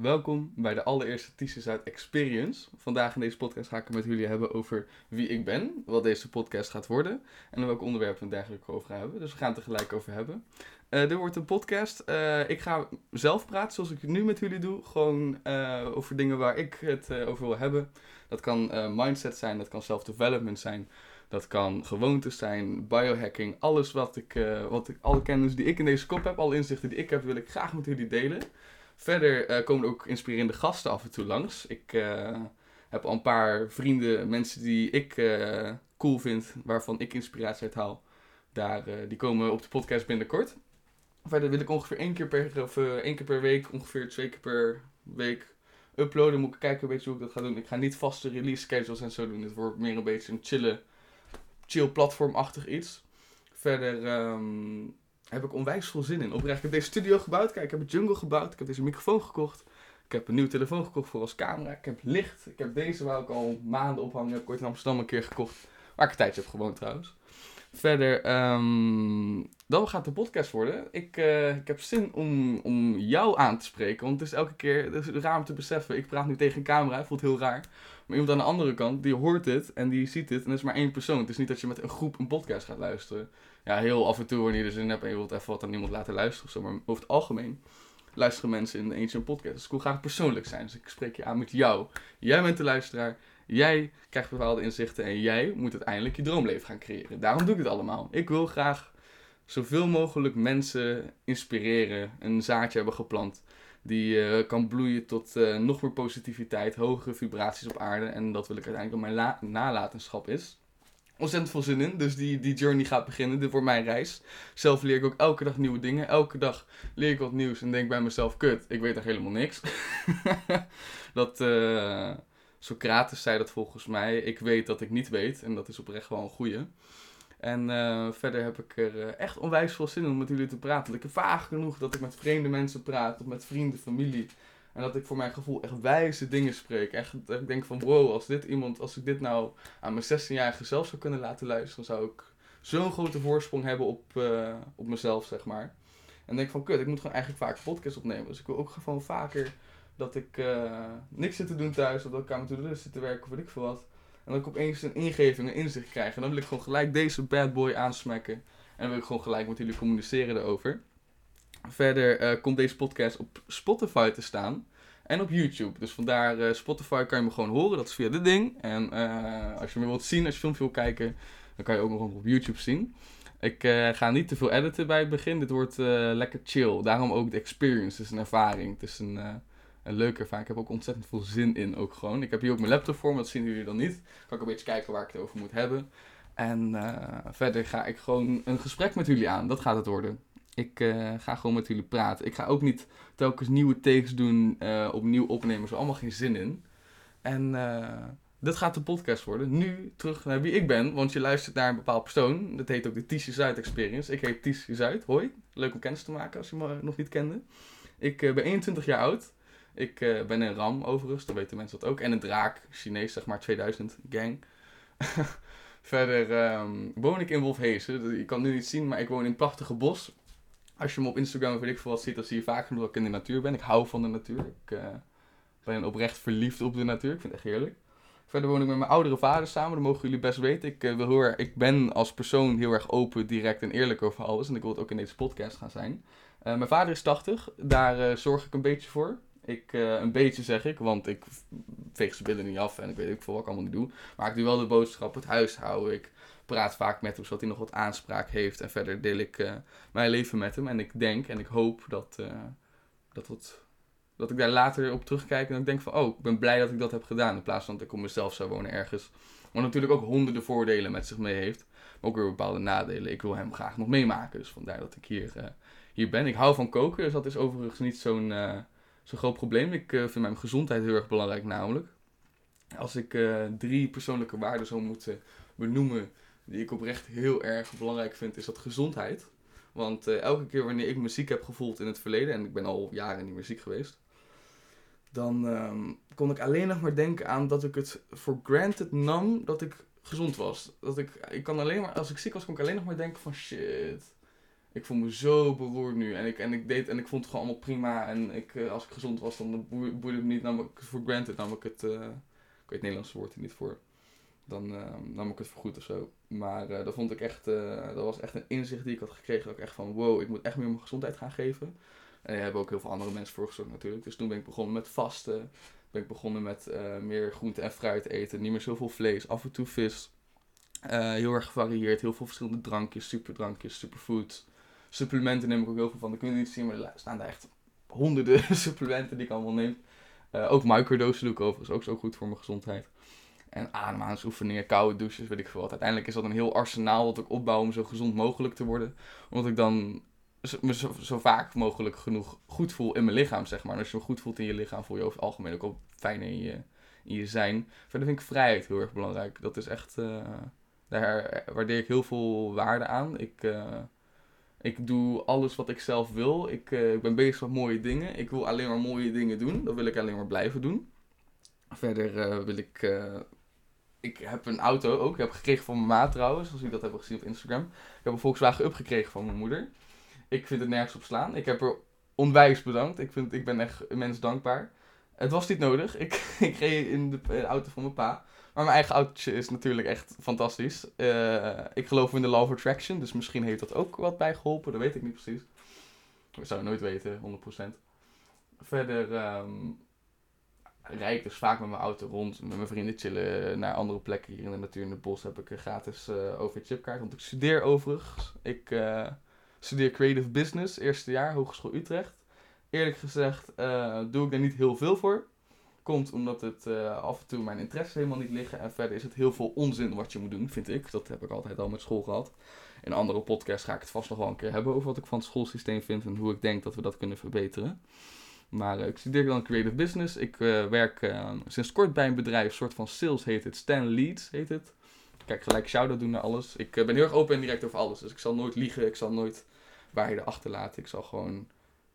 Welkom bij de allereerste uit Experience. Vandaag in deze podcast ga ik het met jullie hebben over wie ik ben, wat deze podcast gaat worden en welke onderwerpen we dergelijke over gaan hebben. Dus we gaan het er gelijk over hebben. Dit wordt een podcast. Uh, ik ga zelf praten zoals ik het nu met jullie doe. Gewoon uh, over dingen waar ik het over wil hebben. Dat kan mindset zijn, dat kan self-development zijn. Dat kan gewoontes zijn, biohacking, alles wat ik, wat ik, alle kennis die ik in deze kop heb, alle inzichten die ik heb, wil ik graag met jullie delen. Verder uh, komen er ook inspirerende gasten af en toe langs. Ik uh, heb al een paar vrienden, mensen die ik uh, cool vind, waarvan ik inspiratie uit haal. Daar, die komen op de podcast binnenkort. Verder wil ik ongeveer één keer per, of, één keer per week, ongeveer twee keer per week uploaden. Moet ik kijken een beetje hoe ik dat ga doen. Ik ga niet vaste release schedules en zo doen. Het wordt meer een beetje een chille, chill platformachtig iets. Verder um, heb ik onwijs veel zin in. Oprecht, ik heb deze studio gebouwd. Kijk, ik heb een jungle gebouwd. Ik heb deze microfoon gekocht. Ik heb een nieuwe telefoon gekocht voor als camera. Ik heb licht. Ik heb deze wou ik al maanden ophangen. Heb ik ooit in Amsterdam een keer gekocht. Waar ik een tijdje heb gewoond trouwens. Verder, um, dan gaat de podcast worden. Ik, uh, ik heb zin om, om jou aan te spreken. Want het is elke keer het is raar om te beseffen. Ik praat nu tegen een camera. Het voelt heel raar. Maar iemand aan de andere kant, die hoort dit en die ziet dit. En dat is maar één persoon. Het is niet dat je met een groep een podcast gaat luisteren ja, heel af en toe wanneer je er zin hebt en je wilt even wat aan iemand laten luisteren. Maar over het algemeen luisteren mensen in eentje een podcast. Dus ik wil graag persoonlijk zijn. Dus ik spreek je aan met jou. Jij bent de luisteraar. Jij krijgt bepaalde inzichten en jij moet uiteindelijk je droomleven gaan creëren. Daarom doe ik het allemaal. Ik wil graag zoveel mogelijk mensen inspireren, een zaadje hebben geplant. Die uh, kan bloeien tot uh, nog meer positiviteit, hogere vibraties op aarde. En dat wil ik uiteindelijk op mijn nalatenschap is ontzettend veel zin in. Dus die, die journey gaat beginnen. Dit wordt mijn reis. Zelf leer ik ook elke dag nieuwe dingen. Elke dag leer ik wat nieuws en denk bij mezelf, kut, ik weet echt helemaal niks. dat, uh, Socrates zei dat volgens mij. Ik weet dat ik niet weet. En dat is oprecht wel een goeie. En uh, verder heb ik er uh, echt onwijs veel zin in om met jullie te praten. Ik heb vaag genoeg dat ik met vreemde mensen praat. Of met vrienden, familie. En dat ik voor mijn gevoel echt wijze dingen spreek. Echt, dat ik denk van wow, als dit iemand, als ik dit nou aan mijn 16-jarige zelf zou kunnen laten luisteren, zou ik zo'n grote voorsprong hebben op, uh, op mezelf, zeg maar. En denk van kut, ik moet gewoon eigenlijk vaak podcast opnemen. Dus ik wil ook gewoon vaker dat ik uh, niks zit te doen thuis, of dat ik aan mijn to-do zit te werken of weet ik veel wat. En dat ik opeens een ingeving, een inzicht krijg. En dan wil ik gewoon gelijk deze bad boy aansmekken. En dan wil ik gewoon gelijk met jullie communiceren erover. Verder uh, komt deze podcast op Spotify te staan. En op YouTube. Dus vandaar uh, Spotify kan je me gewoon horen. Dat is via dit ding. En uh, als je me wilt zien, als je filmpje wil kijken, dan kan je ook nog op YouTube zien. Ik ga niet te veel editen bij het begin. Dit wordt lekker chill. Daarom ook de experience. Het is een ervaring. Het is een, een leuke ervaring. Ik heb ook ontzettend veel zin in ook gewoon. Ik heb hier ook mijn laptop voor, maar dat zien jullie dan niet. Kan ik een beetje kijken waar ik het over moet hebben. En verder ga ik gewoon een gesprek met jullie aan. Dat gaat het worden. Ik uh, ga gewoon met jullie praten. Ik ga ook niet telkens nieuwe takes doen, uh, opnieuw opnemen. Zo allemaal geen zin in. En uh, dit gaat de podcast worden. Nu terug naar wie ik ben, want je luistert naar een bepaald persoon. Dat heet ook de Tisje Zuid Experience. Ik heet Tisje Zuid. Hoi, leuk om kennis te maken als je me nog niet kende. Ik ben 21 jaar oud. Ik ben een ram overigens, dan weten mensen dat ook. En een draak, Chinees zeg maar, 2000 gang. Verder um, woon ik in Wolfhezen. Je kan het nu niet zien, maar ik woon in een prachtige bos als je me op Instagram of ik veel ziet, dan zie je vaak dat ik in de natuur ben. Ik hou van de natuur. Ik uh, ben oprecht verliefd op de natuur. Ik vind het echt heerlijk. Verder woon ik met mijn oudere vader samen, dat mogen jullie best weten. Ik, uh, wil heel ik ben als persoon heel erg open, direct en eerlijk over alles. En ik wil het ook in deze podcast gaan zijn. Uh, mijn vader is 80, daar zorg ik een beetje voor. Ik, een beetje zeg ik, want ik veeg zijn billen niet af en ik weet ook veel wat ik allemaal niet doe. Maar ik doe wel de boodschap, het huishouden. Ik praat vaak met hem zodat hij nog wat aanspraak heeft. En verder deel ik uh, mijn leven met hem. En ik denk en ik hoop dat, uh, dat, dat ik daar later op terugkijk. En ik denk van, oh, ik ben blij dat ik dat heb gedaan. In plaats van dat ik op mezelf zou wonen ergens. Wat natuurlijk ook honderden voordelen met zich mee heeft. Maar ook weer bepaalde nadelen. Ik wil hem graag nog meemaken. Dus vandaar dat ik hier, hier ben. Ik hou van koken. Dus dat is overigens niet zo'n zo'n groot probleem. Ik vind mijn gezondheid heel erg belangrijk namelijk. Als ik drie persoonlijke waarden zou moeten benoemen die ik oprecht heel erg belangrijk vind, is dat gezondheid. Want uh, elke keer wanneer ik muziek heb gevoeld in het verleden, en ik ben al jaren niet meer ziek geweest, dan um, kon ik alleen nog maar denken aan dat ik het voor granted nam dat ik gezond was. Dat ik, ik kan alleen maar, als ik ziek was, kon ik alleen nog maar denken van shit, ik voel me zo beroerd nu. En ik, en ik deed en ik vond het gewoon allemaal prima. En ik, eh, als ik gezond was, dan boeide het me niet. Nam ik voor granted. Nam ik het, eh, ik weet het Nederlandse woord er niet voor. Dan eh, nam ik het voor goed of zo. Maar eh, dat vond ik echt, dat was echt een inzicht die ik had gekregen. Dat ik echt van, wow, ik moet echt meer mijn gezondheid gaan geven. En daar hebben ook heel veel andere mensen voor gezorgd natuurlijk. Dus toen ben ik begonnen met vasten. Ben ik begonnen met meer groente en fruit eten. Niet meer zoveel vlees, af en toe vis. Heel erg gevarieerd, heel veel verschillende drankjes, superdrankjes, superfood. Supplementen neem ik ook heel veel van. Dat kun je niet zien, maar er staan daar echt honderden supplementen die ik allemaal neem. Eh, ook microdosen doe ik overigens, ook zo goed voor mijn gezondheid. En ademhalingsoefeningen, koude douches, weet ik veel wat. Uiteindelijk is dat een heel arsenaal wat ik opbouw om zo gezond mogelijk te worden. Omdat ik dan me zo, zo vaak mogelijk genoeg goed voel in mijn lichaam, zeg maar. En als je me goed voelt in je lichaam, voel je over het algemeen ook wel fijn in je, in je zijn. Verder vind ik vrijheid heel erg belangrijk. Dat is echt, eh, daar waardeer ik heel veel waarde aan. Ik, eh, ik doe alles wat ik zelf wil. Ik, eh, ik ben bezig met mooie dingen. Ik wil alleen maar mooie dingen doen. Dat wil ik alleen maar blijven doen. Verder eh, wil ik. eh, ik heb een auto ook. Ik heb gekregen van mijn ma trouwens. Als jullie dat hebben gezien op Instagram. Ik heb een Volkswagen Up gekregen van mijn moeder. Ik vind het nergens op slaan. Ik heb er onwijs bedankt. Ik, vind, ik ben echt immens dankbaar. Het was niet nodig. Ik, ik reed in de, auto van mijn pa. Maar mijn eigen autootje is natuurlijk echt fantastisch. Eh, ik geloof in de law of attraction. Dus misschien heeft dat ook wat bij geholpen. Dat weet ik niet precies. Ik zou het nooit weten, 100%. Verder ehm rijd ik dus vaak met mijn auto rond. Met mijn vrienden chillen naar andere plekken. Hier in de natuur in het bos heb ik een gratis eh OV-chipkaart. Want ik studeer overigens. Ik eh, studeer Creative Business, eerste jaar, Hogeschool Utrecht. Eerlijk gezegd doe ik daar niet heel veel voor. Komt omdat het eh, af en toe mijn interesse helemaal niet liggen. En verder is het heel veel onzin wat je moet doen, vind ik. Dat heb ik altijd al met school gehad. In andere podcasts ga ik het vast nog wel een keer hebben over wat ik van het schoolsysteem vind. En hoe ik denk dat we dat kunnen verbeteren. Maar eh, ik studeer dan Creative Business. Ik eh, werk sinds kort bij een bedrijf, soort van sales heet het. Stan Leads heet het. Kijk, gelijk shout-out doen naar alles. Ik ben heel erg open en direct over alles. Dus ik zal nooit liegen. Ik zal nooit waarheden achterlaten. Ik zal gewoon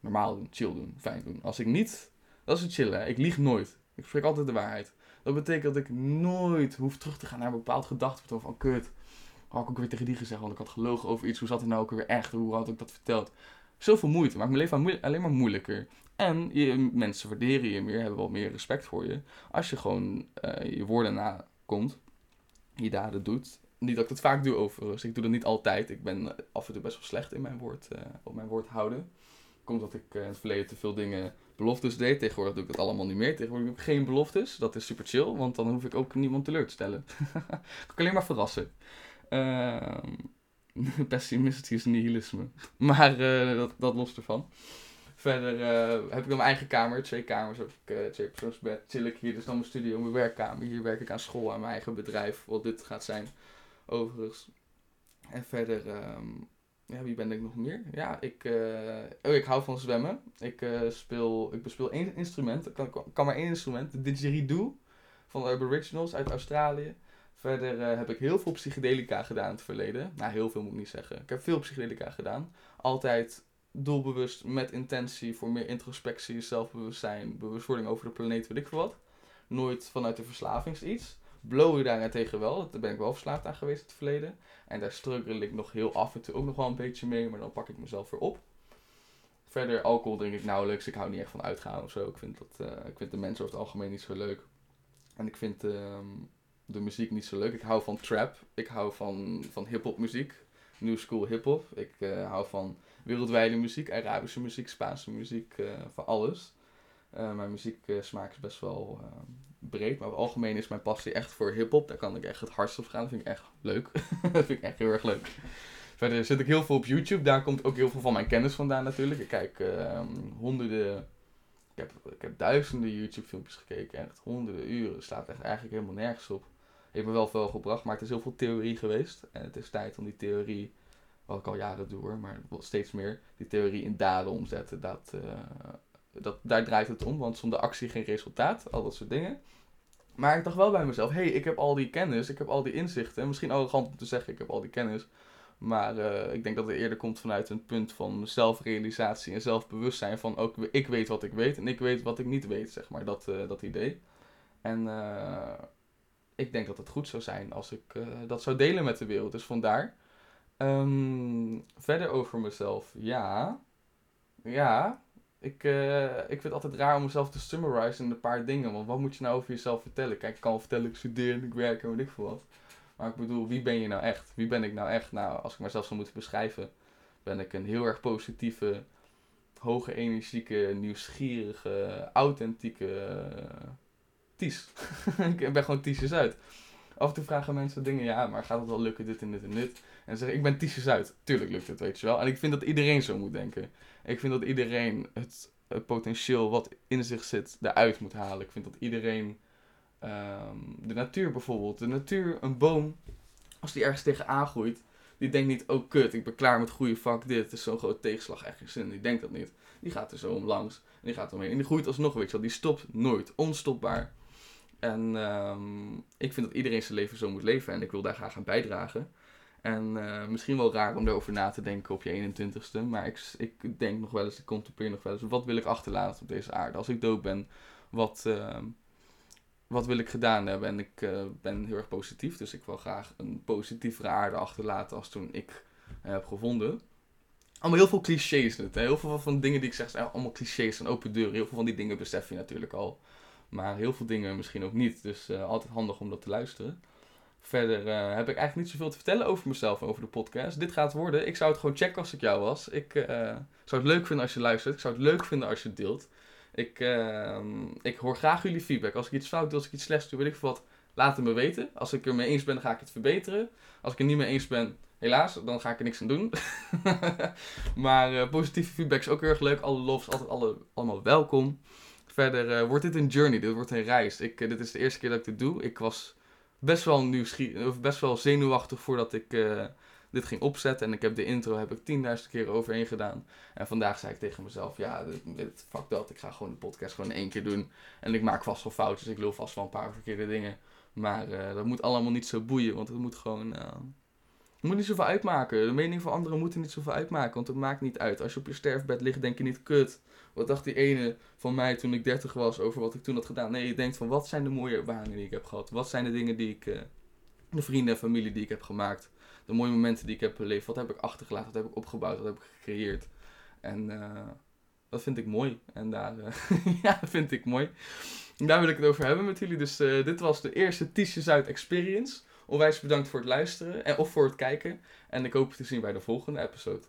normaal doen, chill doen, fijn doen. Als ik niet... Dat is het chillen, hè. Ik lieg nooit. Ik spreek altijd de waarheid. Dat betekent dat ik nooit hoef terug te gaan naar een bepaald gedachtepatroon van... Kut, had ik ook weer tegen die gezegd, want ik had gelogen over iets. Hoe zat het nou ook weer echt? Hoe had ik dat verteld? Zoveel moeite, maakt mijn leven alleen maar moeilijker. En mensen waarderen je meer, hebben wel meer respect voor je. Als je gewoon eh, je woorden nakomt, je daden doet. Niet dat ik het vaak doe overigens. Ik doe dat niet altijd. Ik ben eh, af en toe best wel slecht in mijn woord, eh, op mijn woord houden. Komt dat ik in het verleden te veel dingen beloftes deed. Tegenwoordig doe ik dat allemaal niet meer. Tegenwoordig heb ik geen beloftes. Dat is super chill, want dan hoef ik ook niemand teleur te stellen. kan alleen maar verrassen. Ehm pessimisme is nihilisme. Maar eh, dat, dat los ervan. Verder eh, heb ik dan mijn eigen kamer, twee kamers, heb ik uh, twee persoonsbed. Chill ik hier, dus dan mijn studio, mijn werkkamer. Hier werk ik aan school, aan mijn eigen bedrijf, wat dit gaat zijn, overigens. En verder, ehm, ja, wie ben ik nog meer? Ja, ik, eh, oh, ik hou van zwemmen. Ik, eh, speel, ik bespeel één instrument, ik kan, kan maar één instrument, de didgeridoo van de Aboriginals uit Australië. Verder eh, heb ik heel veel psychedelica gedaan in het verleden. Nou, heel veel moet ik niet zeggen. Ik heb veel psychedelica gedaan. Altijd doelbewust, met intentie voor meer introspectie, zelfbewustzijn, bewustwording over de planeet, weet ik veel wat. Nooit vanuit de verslavings iets. Blowen daarentegen wel, daar ben ik wel verslaafd aan geweest in het verleden. En daar struggle ik nog heel af en toe ook nog wel een beetje mee, maar dan pak ik mezelf weer op. Verder, alcohol drink ik nauwelijks. Ik hou niet echt van uitgaan of zo. Ik vind, dat, eh, ik vind de mensen over het algemeen niet zo leuk. En ik vind ehm, de muziek niet zo leuk. Ik hou van trap. Ik hou van, van hip-hop muziek. New school hip-hop. Ik eh, hou van wereldwijde muziek, Arabische muziek, Spaanse muziek, eh, van alles. Eh, mijn muzieksmaak is best wel eh, breed, maar over het algemeen is mijn passie echt voor hip-hop. Daar kan ik echt het hardst op gaan. Dat vind ik echt leuk. dat vind ik echt heel erg leuk. Verder zit ik heel veel op YouTube. Daar komt ook heel veel van mijn kennis vandaan natuurlijk. Ik kijk ehm, honderden, ik heb, ik heb duizenden YouTube filmpjes gekeken. Echt honderden uren. Het slaat echt eigenlijk helemaal nergens op. Heeft me wel veel gebracht, maar het is heel veel theorie geweest. En het is tijd om die theorie, wat ik al jaren doe hoor, maar steeds meer, die theorie in daden omzetten. Dat, eh, dat, daar draait het om, want zonder actie geen resultaat, al dat soort dingen. Maar ik dacht wel bij mezelf, hé, hey, ik heb al die kennis, ik heb al die inzichten. Misschien arrogant om te zeggen, ik heb al die kennis. Maar eh, ik denk dat het eerder komt vanuit een punt van zelfrealisatie en zelfbewustzijn. Van ook, ik weet wat ik weet en ik weet wat ik niet weet, zeg maar. Dat, eh, dat idee. En eh, ik denk dat het goed zou zijn als ik dat zou delen met de wereld. Dus vandaar. Ehm, verder over mezelf. Ja. Ja. Ik, eh, ik vind het altijd raar om mezelf te summarizen in een paar dingen. Want wat moet je nou over jezelf vertellen? Kijk, ik kan wel vertellen, ik studeer en ik werk en weet ik veel wat. Maar ik bedoel, wie ben je nou echt? Wie ben ik nou echt? Nou, als ik mezelf zou moeten beschrijven, ben ik een heel erg positieve, hoge energieke, nieuwsgierige, authentieke uh, ik ben gewoon Ties uit. Af en toe vragen mensen dingen, ja, maar gaat het wel lukken, dit en dit en dit? En dan zeg ik, ben Ties uit. Tuurlijk lukt het, weet je wel. En ik vind dat iedereen zo moet denken. Ik vind dat iedereen het, potentieel wat in zich zit, eruit moet halen. Ik vind dat iedereen Ehm, de natuur bijvoorbeeld. De natuur, een boom, als die ergens tegenaan groeit, die denkt niet, oh kut, ik ben klaar met groeien, fuck dit, is zo'n groot tegenslag, echt geen zin. Die denkt dat niet. Die gaat er zo om langs en die gaat omheen. En die groeit alsnog, weet je wel, die stopt nooit, onstopbaar. En um, ik vind dat iedereen zijn leven zo moet leven en ik wil daar graag aan bijdragen. En uh, misschien wel raar om daarover na te denken op je 21ste, maar ik, ik denk nog wel eens, ik contempleer nog wel eens, wat wil ik achterlaten op deze aarde? Als ik dood ben, wat... Uh, wat wil ik gedaan hebben? En ik uh, ben heel erg positief, dus ik wil graag een positievere aarde achterlaten als toen ik uh, heb gevonden. Allemaal heel veel clichés net. Heel veel van dingen die ik zeg zijn allemaal clichés en open deuren. Heel veel van die dingen besef je natuurlijk al. Maar heel veel dingen misschien ook niet. Dus uh, altijd handig om dat te luisteren. Verder heb ik eigenlijk niet zoveel te vertellen over mezelf over de podcast. Dit gaat worden. Ik zou het gewoon checken als ik jou was. Ik zou het leuk vinden als je luistert. Ik zou het leuk vinden als je het deelt. Ik, uh, ik hoor graag jullie feedback. Als ik iets fout doe, als ik iets slechts doe, weet ik wat, laat het me weten. Als ik er mee eens ben, ga ik het verbeteren. Als ik er niet mee eens ben, helaas, dan ga ik er niks aan doen. maar positieve feedback is ook heel erg leuk. Alle lofs, altijd alle, allemaal welkom. Verder uh, wordt dit een journey, dit wordt een reis. Ik, uh, dit is de eerste keer dat ik dit doe. Ik was best wel nieuwsgierig, of best wel zenuwachtig voordat ik dit ging opzetten. En ik heb de intro heb ik 10.000 keer overheen gedaan. En vandaag zei ik tegen mezelf, ja, dit, fuck dat. Ik ga gewoon de podcast gewoon één keer doen. En ik maak vast wel foutjes. Ik lul vast wel een paar verkeerde dingen. Maar dat moet allemaal niet zo boeien. Want het moet gewoon... Moet niet zoveel uitmaken. De mening van anderen moet niet zoveel uitmaken. Want het maakt niet uit. Als je op je sterfbed ligt, denk je niet, kut. Wat dacht die ene van mij toen ik 30 was over wat ik toen had gedaan? Nee, je denkt van, wat zijn de mooie ervaringen die ik heb gehad? Wat zijn de dingen die ik... Uh, de vrienden en familie die ik heb gemaakt de mooie momenten die ik heb beleefd. Wat heb ik achtergelaten? Wat heb ik opgebouwd? Wat heb ik gecreëerd? En uh, dat vind ik mooi. En daar, uh, ja, vind ik mooi. Daar wil ik het over hebben met jullie. Dus dit was de eerste Tisje Zuid Experience. Onwijs bedankt voor het luisteren en of voor het kijken. En ik hoop te zien bij de volgende episode.